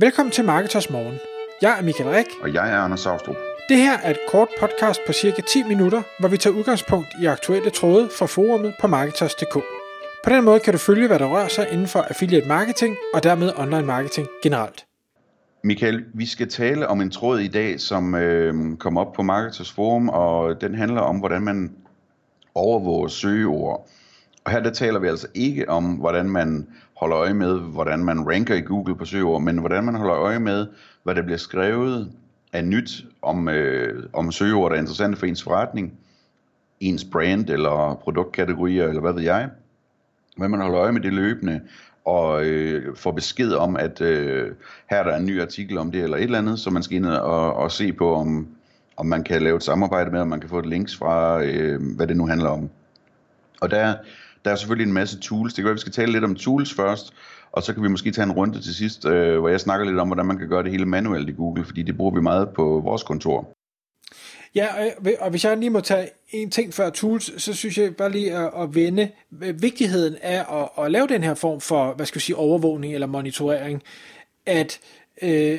Velkommen til Marketers Morgen. Jeg er Michael Rik. Og jeg er Anders Saustrup. Det her er et kort podcast på cirka 10 minutter, hvor vi tager udgangspunkt i aktuelle tråde fra forumet på Marketers.dk. På den måde kan du følge, hvad der rører sig inden for affiliate marketing og dermed online marketing generelt. Michael, vi skal tale om en tråd i dag, som øh, kom op på Marketers Forum, og den handler om, hvordan man overvåger søgeord. Og her der taler vi altså ikke om, hvordan man holder øje med, hvordan man ranker i Google på søgeord, men hvordan man holder øje med, hvad der bliver skrevet af nyt om, øh, om søgeord, der er interessante for ens forretning, ens brand eller produktkategorier, eller hvad ved jeg. Hvad man holder øje med det løbende, og øh, får besked om, at øh, her er der en ny artikel om det, eller et eller andet, så man skal ind og, og se på, om, om man kan lave et samarbejde med, om man kan få et links fra, øh, hvad det nu handler om. Og der, der er selvfølgelig en masse tools. Det kan være, vi skal tale lidt om tools først, og så kan vi måske tage en runde til sidst, øh, hvor jeg snakker lidt om, hvordan man kan gøre det hele manuelt i Google, fordi det bruger vi meget på vores kontor. Ja, og hvis jeg lige må tage en ting før tools, så synes jeg bare lige at, at vende vigtigheden af at, at lave den her form for, hvad skal jeg sige, overvågning eller monitorering, at øh,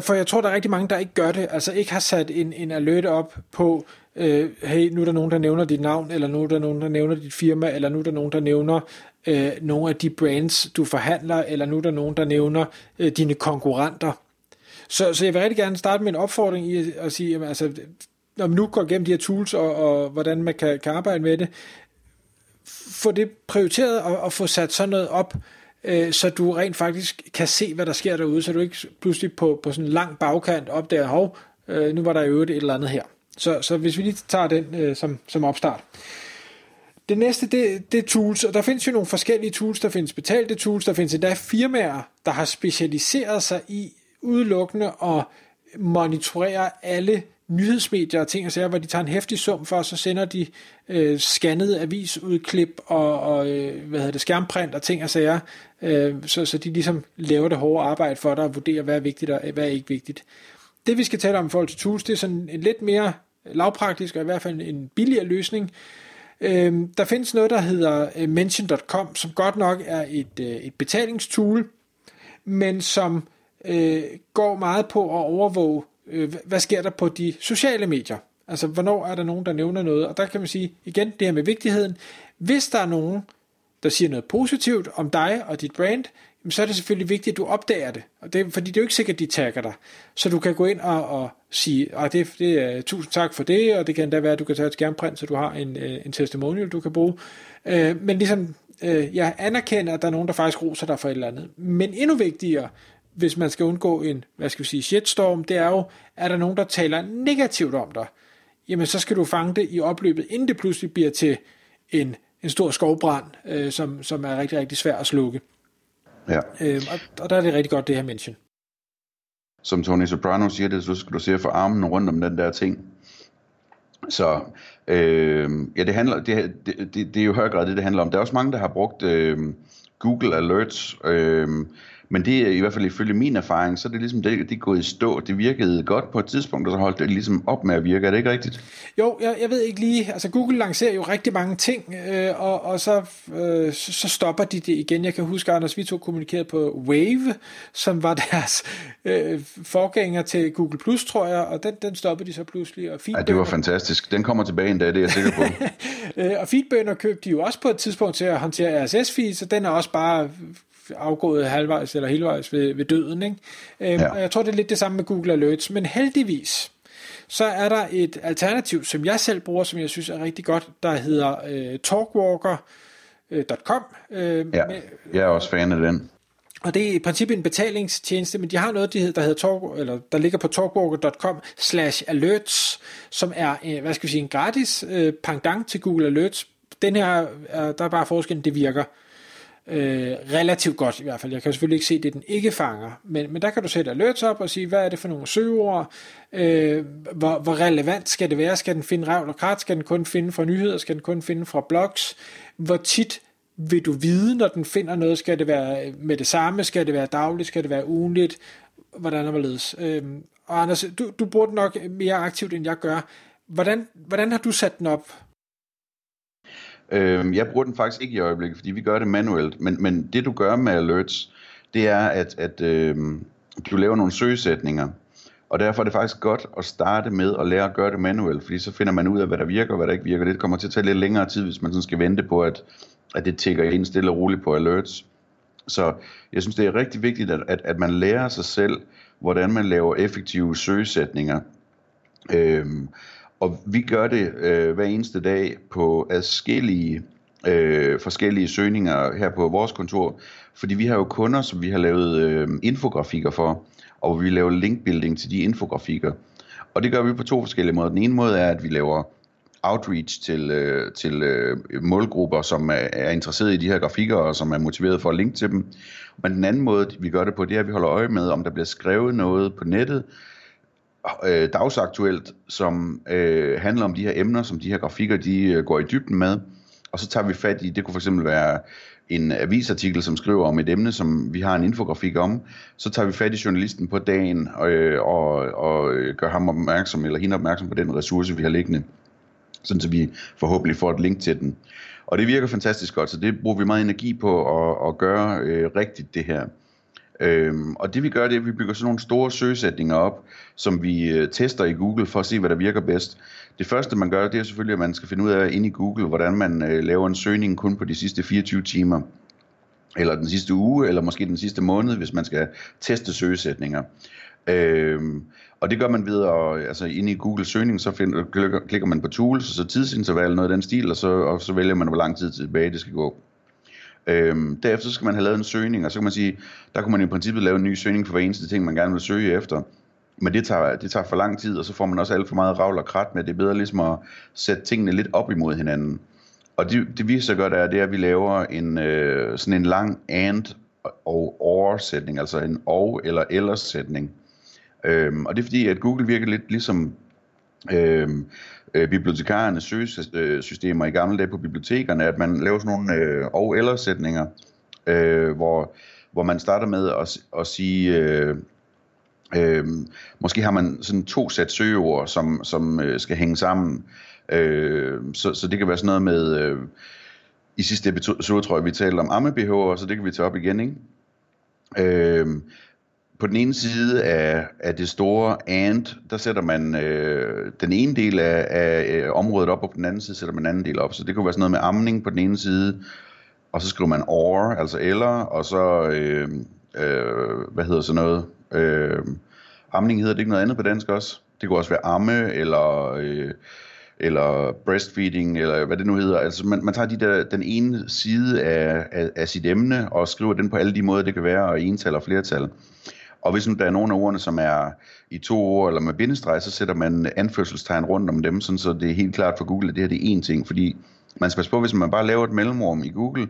for jeg tror, der er rigtig mange, der ikke gør det, altså ikke har sat en, en alert op på, øh, hey, nu er der nogen, der nævner dit navn, eller nu er der nogen, der nævner dit firma, eller nu er der nogen, der nævner øh, nogle af de brands, du forhandler, eller nu er der nogen, der nævner øh, dine konkurrenter. Så, så jeg vil rigtig gerne starte med en opfordring i at sige, jamen, altså, når man nu går igennem de her tools, og, og hvordan man kan, kan arbejde med det, få det prioriteret og, og få sat sådan noget op, øh, så du rent faktisk kan se, hvad der sker derude, så du ikke pludselig på, på sådan en lang bagkant opdager, hov, øh, nu var der jo et eller andet her. Så, så hvis vi lige tager den øh, som, som opstart. Det næste, det, det er tools, og der findes jo nogle forskellige tools. Der findes betalte tools, der findes endda firmaer, der har specialiseret sig i udelukkende at monitorere alle nyhedsmedier og ting og sager, hvor de tager en hæftig sum for, og så sender de øh, scannede avisudklip og, og øh, hvad hedder det, skærmprint og ting og sager, øh, så, så de ligesom laver det hårde arbejde for dig og vurderer, hvad er vigtigt og hvad er ikke vigtigt. Det vi skal tale om i forhold til tools, det er sådan en lidt mere lavpraktisk og i hvert fald en billigere løsning. Øh, der findes noget, der hedder øh, mention.com, som godt nok er et, øh, et betalingstool, men som øh, går meget på at overvåge, øh, hvad sker der på de sociale medier. Altså, hvornår er der nogen, der nævner noget? Og der kan man sige, igen, det her med vigtigheden. Hvis der er nogen, der siger noget positivt om dig og dit brand, så er det selvfølgelig vigtigt, at du opdager det. Og det fordi det er jo ikke sikkert, at de tagger dig. Så du kan gå ind og, og sige, at det, det er, tusind tak for det, og det kan endda være, at du kan tage et skærmprint, så du har en, øh, en testimonial, du kan bruge. Øh, men ligesom, øh, jeg anerkender, at der er nogen, der faktisk roser dig for et eller andet. Men endnu vigtigere, hvis man skal undgå en, hvad skal vi sige, shitstorm, det er jo, er der nogen, der taler negativt om dig, jamen så skal du fange det i opløbet, inden det pludselig bliver til en, en stor skovbrand, øh, som, som er rigtig, rigtig svær at slukke. Ja. Øh, og, og der er det rigtig godt, det her mention. Som Tony Soprano siger det, så skal du se for armen rundt om den der ting. Så øh, ja, det, handler, det, det, det, det er jo høj grad det, det handler om. Der er også mange, der har brugt øh, Google Alerts, øh, men det er i hvert fald ifølge min erfaring, så er det ligesom, det, det er gået i stå. Det virkede godt på et tidspunkt, og så holdt det ligesom op med at virke. Er det ikke rigtigt? Jo, jeg, jeg ved ikke lige. Altså Google lancerer jo rigtig mange ting, øh, og, og så, øh, så, så stopper de det igen. Jeg kan huske, Anders, vi to kommunikerede på Wave, som var deres øh, forgænger til Google Plus, tror jeg, og den, den stoppede de så pludselig. Og ja, det var fantastisk. Den kommer tilbage en dag, det er jeg sikker på. øh, og Feedburner købte de jo også på et tidspunkt til at håndtere RSS-feed, så den er også bare afgået halvvejs eller helvejs ved, ved døden. Ikke? Øhm, ja. Og jeg tror, det er lidt det samme med Google Alerts. Men heldigvis, så er der et alternativ, som jeg selv bruger, som jeg synes er rigtig godt, der hedder øh, talkwalker.com. Øh, ja, med, jeg er også fan af den. Og det er i princippet en betalingstjeneste, men de har noget, der hedder talk, eller der ligger på talkwalker.com slash alerts, som er, øh, hvad skal vi sige, en gratis øh, pendant til Google Alerts. Den her, der er bare forskellen, det virker øh, relativt godt i hvert fald. Jeg kan selvfølgelig ikke se, at det den ikke fanger, men, men der kan du sætte alerts op og sige, hvad er det for nogle søgeord, øh, hvor, hvor relevant skal det være, skal den finde revl og krat, skal den kun finde fra nyheder, skal den kun finde fra blogs, hvor tit vil du vide, når den finder noget, skal det være med det samme, skal det være dagligt, skal det være ugenligt, hvordan er det øh, Og Anders, du, du bruger den nok mere aktivt, end jeg gør. Hvordan, hvordan har du sat den op? Øh, jeg bruger den faktisk ikke i øjeblikket, fordi vi gør det manuelt. Men, men det du gør med alerts, det er, at, at øh, du laver nogle søgesætninger, og derfor er det faktisk godt at starte med at lære at gøre det manuelt, fordi så finder man ud af, hvad der virker og hvad der ikke virker. Det kommer til at tage lidt længere tid, hvis man sådan skal vente på, at, at det tigger ind stille og roligt på alerts. Så jeg synes, det er rigtig vigtigt, at, at, at man lærer sig selv, hvordan man laver effektive søgesætninger. Øhm, og vi gør det øh, hver eneste dag på adskillige øh, forskellige søgninger her på vores kontor, fordi vi har jo kunder, som vi har lavet øh, infografikker for, og vi laver linkbuilding til de infografikker. Og det gør vi på to forskellige måder. Den ene måde er, at vi laver outreach til, øh, til øh, målgrupper, som er, er interesseret i de her grafikker, og som er motiveret for at linke til dem. Men den anden måde, vi gør det på, det er, at vi holder øje med, om der bliver skrevet noget på nettet, øh, dagsaktuelt, som øh, handler om de her emner, som de her grafikker, de øh, går i dybden med. Og så tager vi fat i, det kunne fx være en avisartikel, som skriver om et emne, som vi har en infografik om, så tager vi fat i journalisten på dagen øh, og, og øh, gør ham opmærksom, eller hende opmærksom på den ressource, vi har liggende sådan så vi forhåbentlig får et link til den. Og det virker fantastisk godt, så det bruger vi meget energi på at, at gøre øh, rigtigt det her. Øhm, og det vi gør, det er, at vi bygger sådan nogle store søgesætninger op, som vi øh, tester i Google for at se, hvad der virker bedst. Det første man gør, det er selvfølgelig, at man skal finde ud af ind i Google, hvordan man øh, laver en søgning kun på de sidste 24 timer eller den sidste uge, eller måske den sidste måned, hvis man skal teste søgesætninger. Øhm, og det gør man ved at, altså inde i Google søgning, så find, klikker, klikker man på tools, og så tidsinterval, noget af den stil, og så, og så vælger man, hvor lang tid tilbage det skal gå. Øhm, derefter skal man have lavet en søgning, og så kan man sige, der kunne man i princippet lave en ny søgning for hver eneste ting, man gerne vil søge efter. Men det tager, det tager for lang tid, og så får man også alt for meget ravl og krat med. Det er bedre ligesom at sætte tingene lidt op imod hinanden. Og det, det vi så gør, det er, det er, at vi laver en, øh, sådan en lang and og or sætning, altså en og eller ellers sætning. Øhm, og det er fordi, at Google virker lidt ligesom øhm, øh, bibliotekarernes søgesystemer øh, i gamle dage på bibliotekerne, at man laver sådan nogle øh, og eller sætninger, øh, hvor, hvor man starter med at, at sige... Øh, Øh, måske har man sådan to sæt søgeord, som, som øh, skal hænge sammen. Øh, så, så det kan være sådan noget med, øh, i sidste episode tror jeg, vi talte om amme så det kan vi tage op igen, ikke? Øh, på den ene side af, af det store and, der sætter man øh, den ene del af, af øh, området op, og på den anden side sætter man den anden del op. Så det kunne være sådan noget med amning på den ene side, og så skriver man or, altså eller, og så, øh, øh, hvad hedder så noget, øh, amning hedder det ikke noget andet på dansk også? Det kunne også være amme, eller... Øh, eller breastfeeding, eller hvad det nu hedder. Altså man, man tager de der, den ene side af, af, af sit emne, og skriver den på alle de måder, det kan være, og ental og flertal. Og hvis nu der er nogle af ordene, som er i to ord eller med bindestreg, så sætter man anførselstegn rundt om dem, sådan så det er helt klart for Google, at det her det er én ting. Fordi man skal passe på, hvis man bare laver et mellemrum i Google,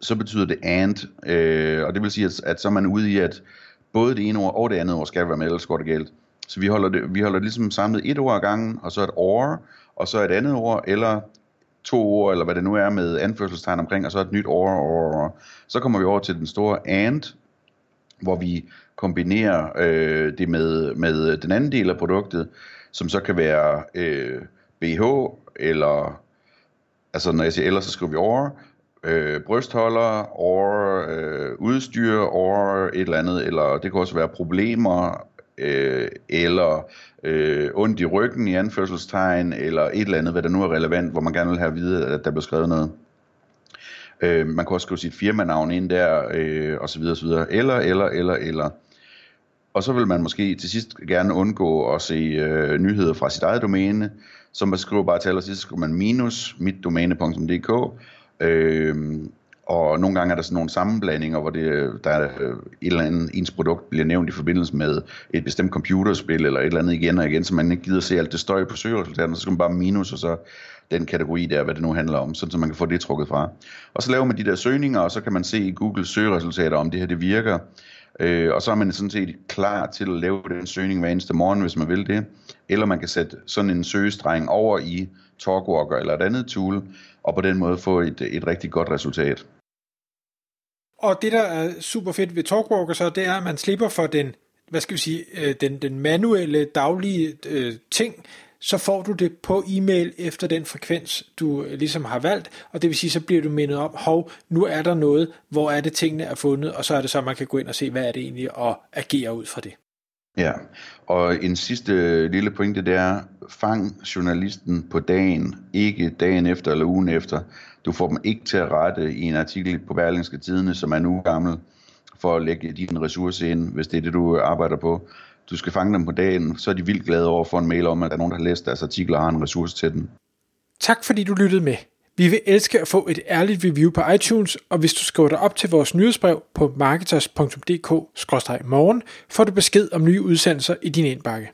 så betyder det and, øh, og det vil sige, at, at så er man ude i, at både det ene ord og det andet ord skal være med, ellers går det galt. Så vi holder det, vi holder det ligesom samlet et ord ad gangen, og så et or, og så et andet ord, eller to ord, eller hvad det nu er med anførselstegn omkring, og så et nyt or, or. Så kommer vi over til den store and, hvor vi kombinerer øh, det med, med den anden del af produktet, som så kan være øh, BH, eller, altså når jeg siger eller, så skriver vi over, øh, brystholder, or øh, udstyr, or et eller andet, eller det kan også være problemer, øh, eller øh, ondt i ryggen i anførselstegn, eller et eller andet, hvad der nu er relevant, hvor man gerne vil have at vide, at der bliver skrevet noget. Øh, man kan også skrive sit firmanavn ind der, øh, og så videre, og så videre. Eller, eller, eller, eller. Og så vil man måske til sidst gerne undgå at se øh, nyheder fra sit eget domæne, så man skriver bare til allersidst, så skriver man minus mitdomæne.dk, øh, og nogle gange er der sådan nogle sammenblandinger, hvor det, der er øh, et eller andet, ens produkt bliver nævnt i forbindelse med et bestemt computerspil, eller et eller andet igen og igen, så man ikke gider se alt det støj på søgeresultaterne, så skal man bare minus, og så den kategori der, hvad det nu handler om, sådan så man kan få det trukket fra. Og så laver man de der søgninger, og så kan man se i Google søgeresultater, om det her det virker. Øh, og så er man sådan set klar til at lave den søgning hver eneste morgen, hvis man vil det. Eller man kan sætte sådan en søgestreng over i TalkWalker eller et andet tool, og på den måde få et, et rigtig godt resultat. Og det, der er super fedt ved TalkWalker, så det er, at man slipper for den, hvad skal vi sige, øh, den, den manuelle, daglige øh, ting, så får du det på e-mail efter den frekvens, du øh, ligesom har valgt, og det vil sige, så bliver du mindet om, hov, nu er der noget, hvor er det tingene er fundet, og så er det så, man kan gå ind og se, hvad er det egentlig, og agere ud fra det. Ja, og en sidste øh, lille pointe, det er, fang journalisten på dagen, ikke dagen efter eller ugen efter. Du får dem ikke til at rette i en artikel på Berlingske Tidene, som er nu gammel, for at lægge din ressource ind, hvis det er det, du arbejder på. Du skal fange dem på dagen, så er de vildt glade over at få en mail om, at der er nogen, der har læst deres artikel og har en ressource til den. Tak fordi du lyttede med. Vi vil elske at få et ærligt review på iTunes, og hvis du skriver dig op til vores nyhedsbrev på marketers.dk-morgen, får du besked om nye udsendelser i din indbakke.